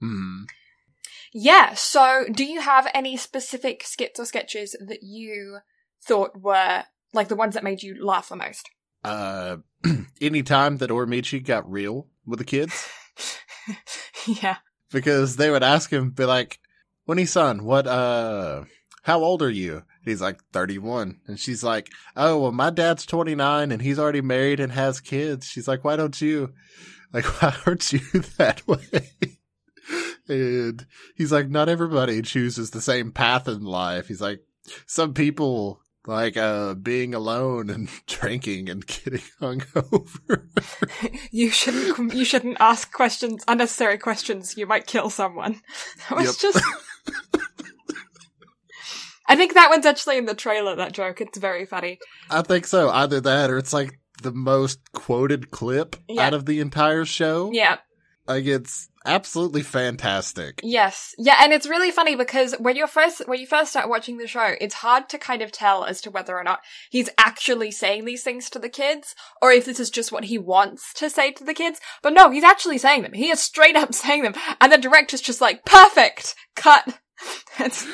Hmm. Yeah, so do you have any specific skits or sketches that you thought were like the ones that made you laugh the most? Uh, anytime that Uramichi got real with the kids, yeah. because they would ask him, be like, "Onisan, what? Uh, how old are you?" He's like thirty one, and she's like, "Oh, well, my dad's twenty nine, and he's already married and has kids." She's like, "Why don't you? Like, why aren't you that way?" and he's like, "Not everybody chooses the same path in life." He's like, "Some people." Like uh being alone and drinking and getting hungover. You shouldn't you shouldn't ask questions unnecessary questions. You might kill someone. That was Yep. just I think that one's actually in the trailer, that joke. It's very funny. I think so. Either that or it's like the most quoted clip Yeah. out of the entire show. Yeah. Like it's absolutely fantastic. Yes. Yeah, and it's really funny because when you're first when you first start watching the show, it's hard to kind of tell as to whether or not he's actually saying these things to the kids or if this is just what he wants to say to the kids. But no, he's actually saying them. He is straight up saying them. And the director's just like, "Perfect. Cut." It's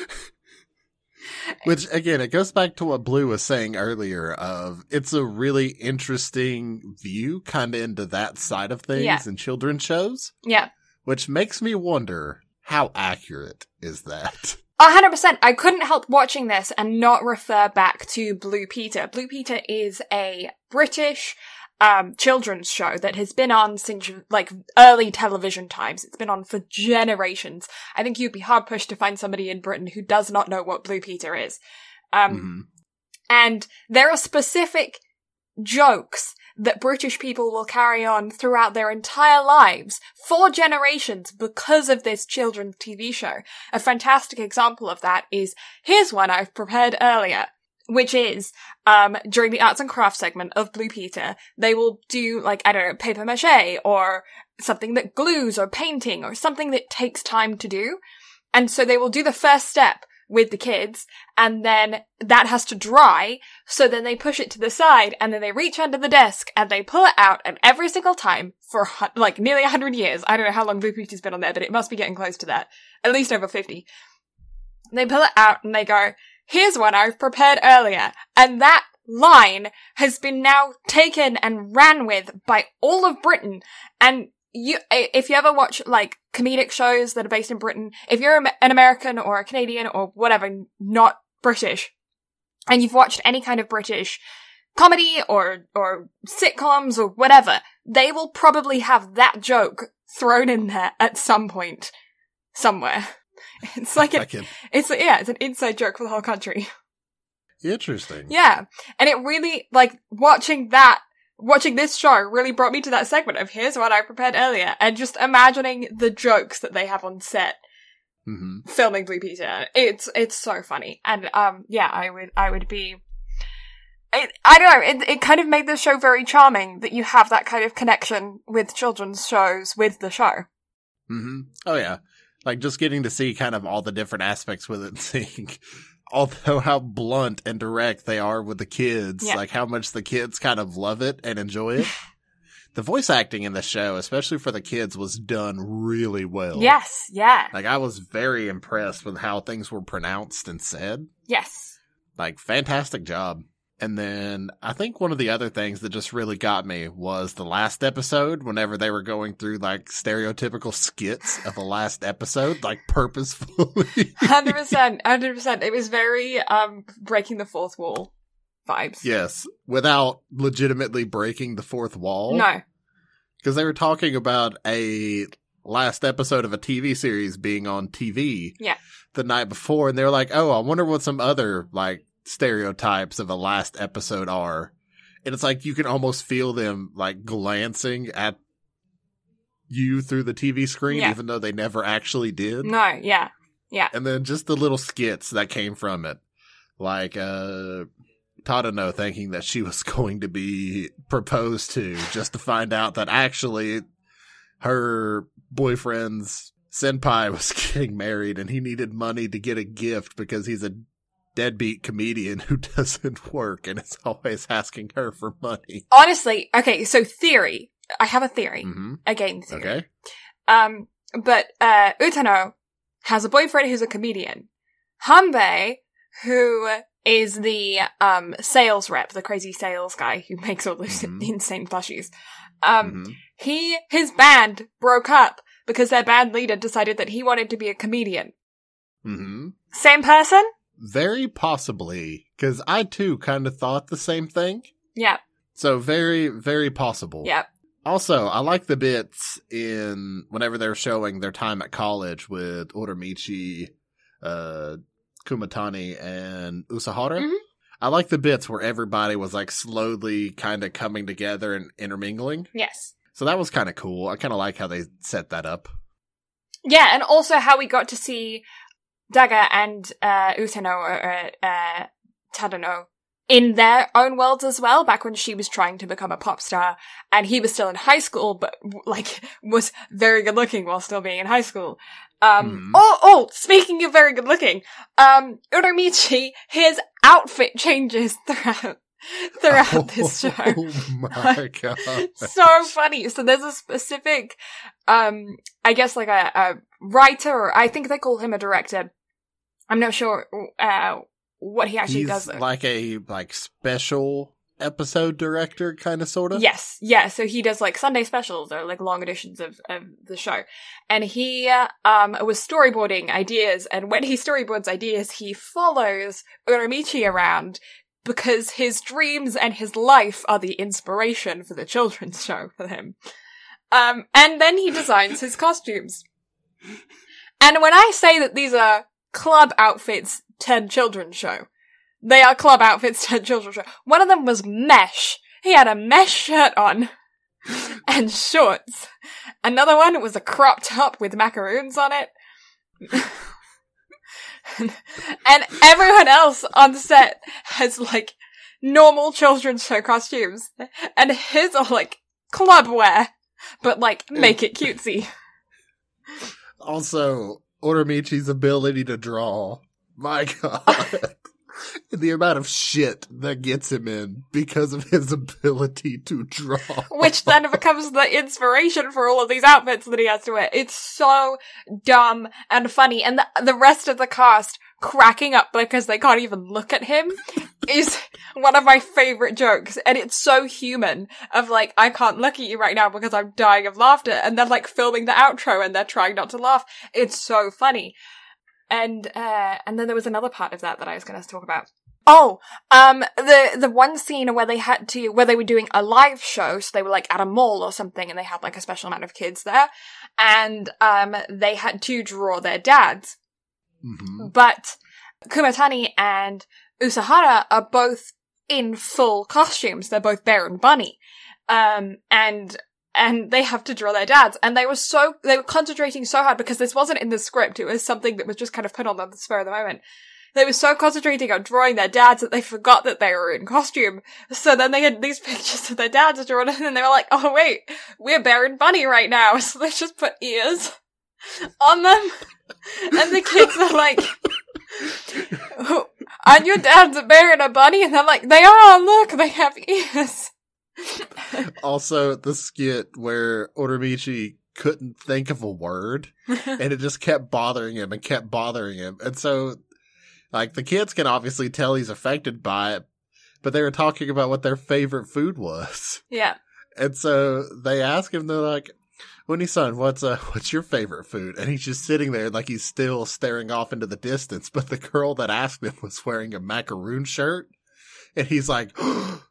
Which again, it goes back to what Blue was saying earlier of it's a really interesting view kind of into that side of things Yeah. in children's shows, yeah. which makes me wonder how accurate is that? A hundred percent. I couldn't help watching this and not refer back to Blue Peter. Blue Peter is a British um children's show that has been on since like early television times. It's been on for generations. I think you'd be hard pushed to find somebody in Britain who does not know what Blue Peter is. Um Mhm. and there are specific jokes that British people will carry on throughout their entire lives for generations because of this children's TV show. A fantastic example of that is here's one I've prepared earlier, which is um during the arts and crafts segment of Blue Peter, they will do like I don't know paper mache or something that glues or painting or something that takes time to do. And so they will do the first step with the kids, and then that has to dry, so then they push it to the side, and then they reach under the desk, and they pull it out, and every single time, for like nearly 100 years, I don't know how long Blue peter's been on there, but it must be getting close to that. At least over 50. They pull it out, and they go, here's one I've prepared earlier, and that line has been now taken and ran with by all of Britain, and you, if you ever watch like comedic shows that are based in Britain, if you're an American or a Canadian or whatever, not British, and you've watched any kind of British comedy or, or sitcoms or whatever, they will probably have that joke thrown in there at some point, somewhere. It's like, an, it's, yeah, it's an inside joke for the whole country. Interesting. Yeah. And it really, like, watching that watching this show really brought me to that segment of here's what I prepared earlier and just imagining the jokes that they have on set Mm-hmm. filming Blue Peter. It's, it's so funny. And, um, yeah, I would, I would be, it, I don't know, it, it kind of made the show very charming that you have that kind of connection with children's shows with the show. Mm-hmm. Oh yeah. Like just getting to see kind of all the different aspects with it and seeing although how blunt and direct they are with the kids, Yeah. like how much the kids kind of love it and enjoy it. the voice acting in the show, especially for the kids, was done really well. Yes, yeah, Like I was very impressed with how things were pronounced and said. yes. Like fantastic job. And then I think one of the other things that just really got me was the last episode, whenever they were going through like stereotypical skits of the last episode, like purposefully. Hundred percent, hundred percent. It was very um breaking the fourth wall vibes. yes, without legitimately breaking the fourth wall. No. Because they were talking about a last episode of a TV series being on TV. Yeah. The night before, and they were like, oh, I wonder what some other like stereotypes of the last episode are. And it's like you can almost feel them like glancing at you through the TV screen, Yeah. even though they never actually did. No. Yeah. Yeah. And then just the little skits that came from it. Like, uh, Tadano thinking that she was going to be proposed to just to find out that actually her boyfriend's senpai was getting married and he needed money to get a gift because he's a deadbeat comedian who doesn't work and is always asking her for money. Honestly, okay. So theory. I have a theory. hmm A game theory. Okay. Um, but uh, Utano has a boyfriend who's a comedian. Hanbei, who is the um sales rep, the crazy sales guy who makes all those Mhm. insane plushies. Um, hmm he his band broke up because their band leader decided that he wanted to be a comedian. Mm-hmm. Same person? Very possibly, because I too kind of thought the same thing. Yeah, So very, very possible. yeah, Also, I like the bits in whenever they're showing their time at college with Uramichi, uh, Kumatani, and Usahara. Mhm. I like the bits where everybody was like slowly kind of coming together and intermingling. yes. So that was kind of cool. I kind of like how they set that up. Yeah, and also how we got to see Daga and uh, Utano or uh, uh, Tadano in their own worlds as well, back when she was trying to become a pop star, and he was still in high school, but like was very good looking while still being in high school. Um, Mhm. oh, oh, speaking of very good looking, um, Uramichi, his outfit changes throughout, throughout this show Oh my god. so funny. So there's a specific, um, I guess like a, a writer, or I think they call him a director. I'm not sure, uh, what he actually He's does. though. like a like special episode director kind of sort of. Yes, yeah. So he does like Sunday specials or like long editions of, of the show, and he um was storyboarding ideas. And when he storyboards ideas, he follows Uramichi around because his dreams and his life are the inspiration for the children's show for him. Um, and then he designs his costumes. And when I say that these are club outfits turned children's show, they are club outfits turned children's show. One of them was mesh. He had a mesh shirt on and shorts. Another one was a crop top with macaroons on it. and everyone else on set has like normal children's show costumes. And his are like club wear, but like make it cutesy. Also, Uramichi's ability to draw My God. the amount of shit that gets him in because of his ability to draw. Which then becomes the inspiration for all of these outfits that he has to wear. It's so dumb and funny. And the, the rest of the cast cracking up because they can't even look at him is one of my favorite jokes. And it's so human of like, I can't look at you right now because I'm dying of laughter. And they're like filming the outro and they're trying not to laugh. It's so funny. And, uh, and then there was another part of that that I was going to talk about. Oh, um, the, the one scene where they had to, where they were doing a live show, so they were like at a mall or something and they had like a special amount of kids there, and, um, they had to draw their dads. Mm-hmm. But Kumatani and Usahara are both in full costumes. They're both Bear and Bunny. Um, and, and they have to draw their dads. And they were so, they were concentrating so hard because this wasn't in the script. It was something that was just kind of put on them the spur of the moment. They were so concentrating on drawing their dads that they forgot that they were in costume. So then they had these pictures of their dads drawn and they were like, oh wait, we're Bear and Bunny right now. So they just put ears on them. And the kids are like, oh, and your dad's a bear and a bunny? And they're like, they are, look, they have ears. also, the skit where Uramichi couldn't think of a word and it just kept bothering him and kept bothering him. And so, like, the kids can obviously tell he's affected by it, but they were talking about what their favorite food was. Yeah. And so they ask him, they're like, Onisan, what's uh what's your favorite food? And he's just sitting there like he's still staring off into the distance. But the girl that asked him was wearing a macaroon shirt. And he's like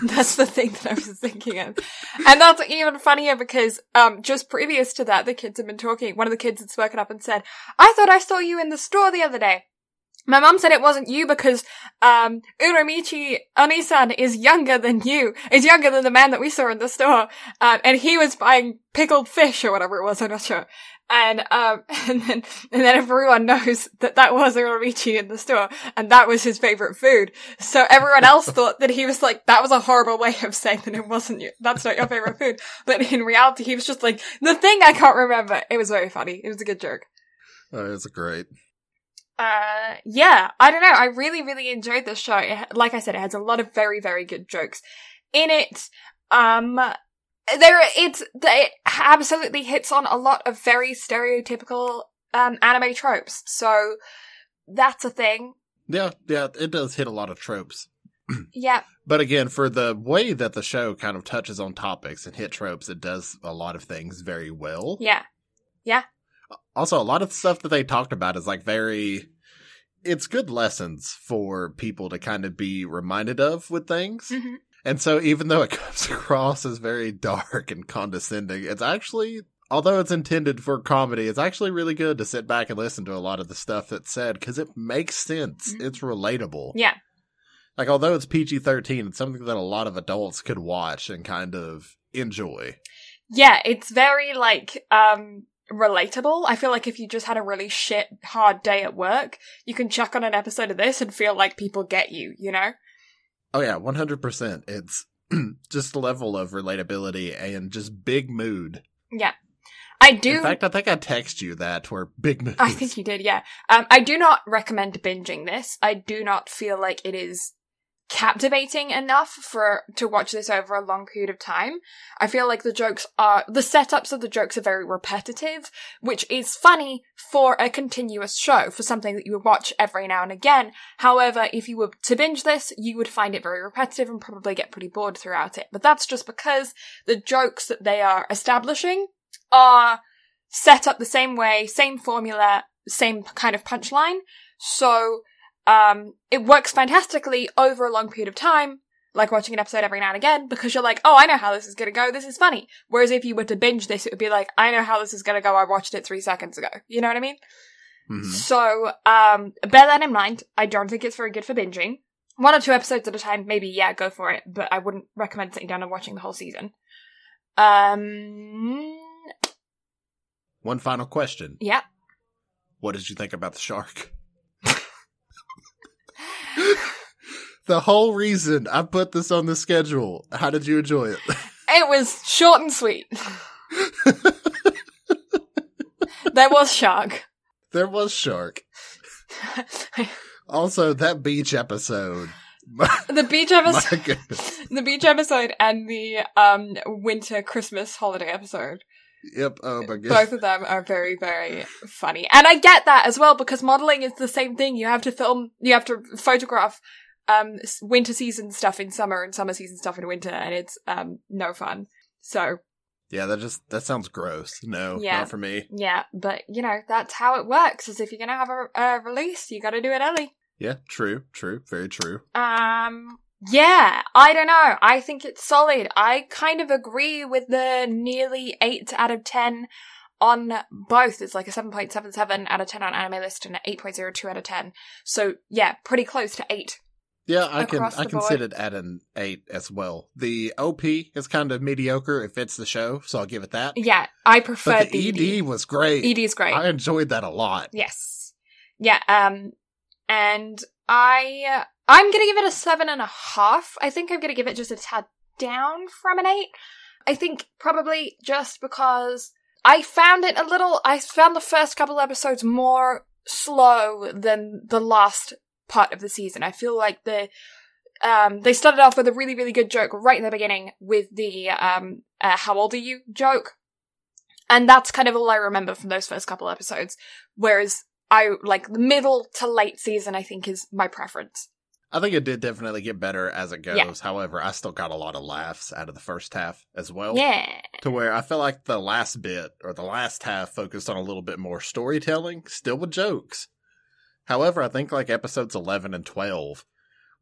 That's the thing that I was thinking of. And that's even funnier because um just previous to that, the kids had been talking. One of the kids had spoken up and said, I thought I saw you in the store the other day. My mum said it wasn't you because, um, Uramichi Onisan is younger than you, is younger than the man that we saw in the store. Um, and he was buying pickled fish or whatever it was, I'm not sure. And, um, and then, and then everyone knows that that was Uramichi in the store and that was his favorite food. So everyone else thought that he was like, that was a horrible way of saying that it wasn't you, that's not your favorite food. But in reality, he was just like, the thing I can't remember. It was very funny. It was a good joke. Oh, it's great uh, yeah, I don't know. I really, really enjoyed this show. It, like I said, it has a lot of very, very good jokes in it. Um, there, it's, it absolutely hits on a lot of very stereotypical, um, anime tropes. So that's a thing. Yeah, yeah, it does hit a lot of tropes. yeah. But again, for the way that the show kind of touches on topics and hit tropes, it does a lot of things very well. Yeah. Yeah also a lot of stuff that they talked about is like very it's good lessons for people to kind of be reminded of with things. Mm-hmm. And so even though it comes across as very dark and condescending, it's actually although it's intended for comedy, it's actually really good to sit back and listen to a lot of the stuff that's said because it makes sense. Mm-hmm. It's relatable. Yeah. Like although it's PG thirteen, it's something that a lot of adults could watch and kind of enjoy. Yeah, it's very like um relatable. I feel like if you just had a really shit hard day at work, you can chuck on an episode of this and feel like people get you, you know? Oh yeah, 100%. It's just the level of relatability and just big mood. Yeah. I do. In fact, I think I text you that where big mood. I think you did, yeah. Um, I do not recommend binging this. I do not feel like it is captivating enough for to watch this over a long period of time. I feel like the jokes are the setups of the jokes are very repetitive, which is funny for a continuous show, for something that you would watch every now and again. However, if you were to binge this, you would find it very repetitive and probably get pretty bored throughout it. But that's just because the jokes that they are establishing are set up the same way, same formula, same kind of punchline. So um, it works fantastically over a long period of time, like watching an episode every now and again, because you're like, oh, I know how this is gonna go, this is funny. Whereas if you were to binge this, it would be like, I know how this is gonna go, I watched it three seconds ago. You know what I mean? Mm-hmm. So, um, bear that in mind. I don't think it's very good for binging. One or two episodes at a time, maybe, yeah, go for it, but I wouldn't recommend sitting down and watching the whole season. Um, one final question. Yeah. What did you think about the shark? the whole reason I put this on the schedule. How did you enjoy it? It was short and sweet. there was shark. There was shark. Also, that beach episode. the beach episode, the beach episode, and the um winter Christmas holiday episode. Yep. Oh goodness. Both of them are very, very funny. And I get that as well because modeling is the same thing. You have to film, you have to photograph um winter season stuff in summer and summer season stuff in winter and it's um no fun. So, Yeah, that just that sounds gross. No, Yeah. not for me. yeah, but you know, that's how it works is if you're going to have a, a release, you got to do it early. Yeah, true, true, very true. Um, yeah, I don't know. I think it's solid. I kind of agree with the nearly 8 out of 10 on both. It's like a 7.77 out of 10 on anime list and an 8.02 out of 10. So, yeah, pretty close to 8. Yeah, I can I board. sit it at an eight as well. The OP is kind of mediocre. It fits the show, so I'll give it that. Yeah, I prefer the the ED was great. ED is great. I enjoyed that a lot. Yes. Yeah, um, and I, uh, I'm gonna give it a seven and a half. I think I'm gonna give it just a tad down from an eight. I think probably just because I found it a little, I found the first couple episodes more slow than the last part of the season. I feel like the, um, they started off with a really, really good joke right in the beginning with the, um, uh, how old are you joke. And that's kind of all I remember from those first couple episodes. Whereas I like the middle to late season, I think is my preference. I think it did definitely get better as it goes. Yeah. However, I still got a lot of laughs out of the first half as well. Yeah. To where I felt like the last bit or the last half focused on a little bit more storytelling, still with jokes. However, I think like episodes 11 and 12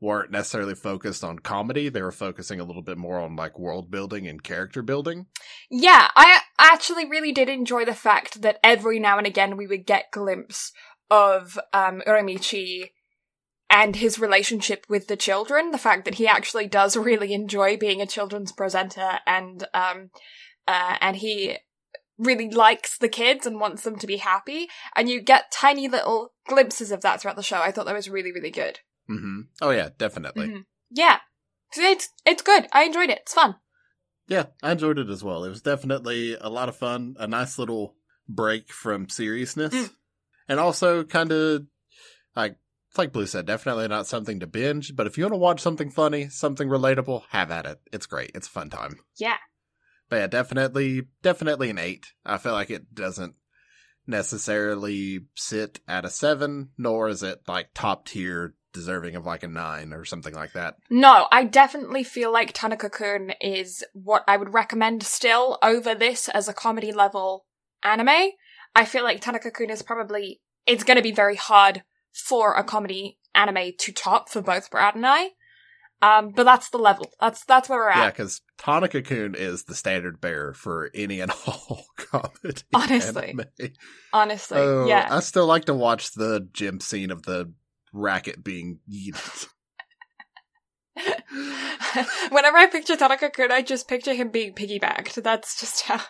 weren't necessarily focused on comedy. They were focusing a little bit more on like world building and character building. Yeah, I actually really did enjoy the fact that every now and again we would get glimpse of um Uramichi and his relationship with the children. The fact that he actually does really enjoy being a children's presenter and um uh and he really likes the kids and wants them to be happy. And you get tiny little glimpses of that throughout the show. I thought that was really, really good. hmm Oh yeah, definitely. Mhm. Yeah. It's it's good. I enjoyed it. It's fun. Yeah, I enjoyed it as well. It was definitely a lot of fun, a nice little break from seriousness. Mm. And also kind of like it's like Blue said, definitely not something to binge, but if you want to watch something funny, something relatable, have at it. It's great. It's a fun time. Yeah. But yeah, definitely definitely an 8. I feel like it doesn't necessarily sit at a 7, nor is it like top tier deserving of like a 9 or something like that. No, I definitely feel like Tanaka-kun is what I would recommend still over this as a comedy level anime. I feel like Tanaka-kun is probably, it's gonna be very hard for a comedy anime to top for both Brad and I. Um, but that's the level. That's, that's where we're at. Yeah, because Tanaka-kun is the standard bearer for any and all comedy. Honestly. anime. Honestly. Oh, yeah. I still like to watch the gym scene of the racket being yeeted. Whenever I picture Tanaka-kun, I just picture him being piggybacked. That's just how.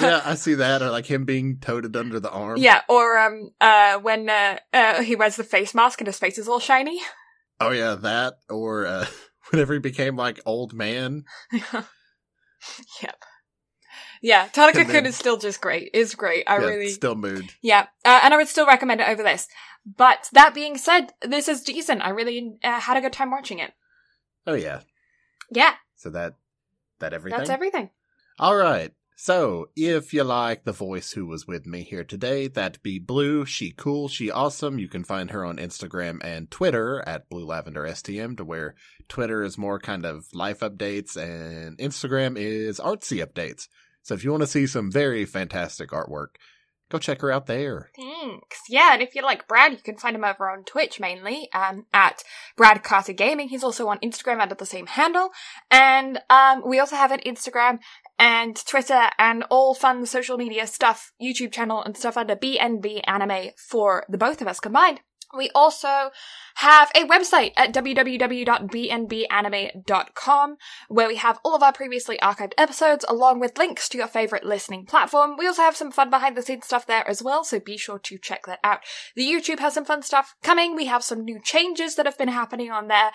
Yeah, I see that, or like him being toted under the arm. Yeah, or um, uh, when uh, uh, he wears the face mask and his face is all shiny. Oh yeah, that, or uh, whenever he became like old man. yep. Yeah, Tanaka Kun is still just great. Is great. I yeah, really, still mood. yeah, uh, and I would still recommend it over this. But that being said, this is decent. I really uh, had a good time watching it. Oh yeah, Yeah, so that that everything. that's everything. All right. So, if you like the voice who was with me here today, that'd be Blue. She cool, she awesome. You can find her on Instagram and Twitter at Blue Lavender STM, to where Twitter is more kind of life updates and Instagram is artsy updates. So, if you want to see some very fantastic artwork, go check her out there. Thanks. Yeah, and if you like Brad, you can find him over on Twitch mainly, um, at Brad Carter Gaming. He's also on Instagram under the same handle. And um, we also have an Instagram and Twitter and all fun social media stuff, YouTube channel and stuff under BNB Anime for the both of us combined. We also have a website at www.bnbanime.com where we have all of our previously archived episodes along with links to your favorite listening platform. We also have some fun behind the scenes stuff there as well, so be sure to check that out. The YouTube has some fun stuff coming. We have some new changes that have been happening on there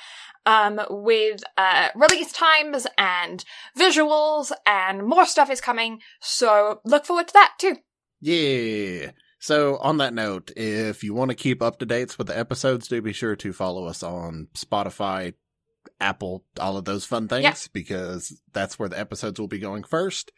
um, with uh, release times and visuals and more stuff is coming. So look forward to that too. Yeah. So, on that note, if you want to keep up to dates with the episodes, do be sure to follow us on Spotify, Apple, all of those fun things, Yeah. because that's where the episodes will be going first.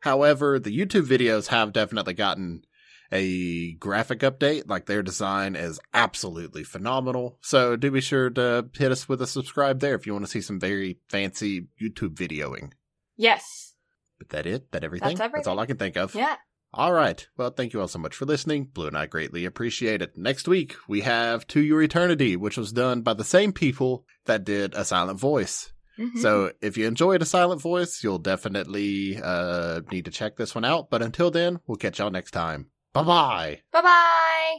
However, the YouTube videos have definitely gotten a graphic update. Like their design is absolutely phenomenal. So do be sure to hit us with a subscribe there if you want to see some very fancy YouTube videoing. Yes. But that it? That everything? That's everything. all I can think of. Yeah. All right. Well, thank you all so much for listening. Blue and I greatly appreciate it. Next week, we have To Your Eternity, which was done by the same people that did A Silent Voice. Mhm. So if you enjoyed A Silent Voice, you'll definitely uh, need to check this one out. But until then, we'll catch y'all next time. Bye bye. bye bye.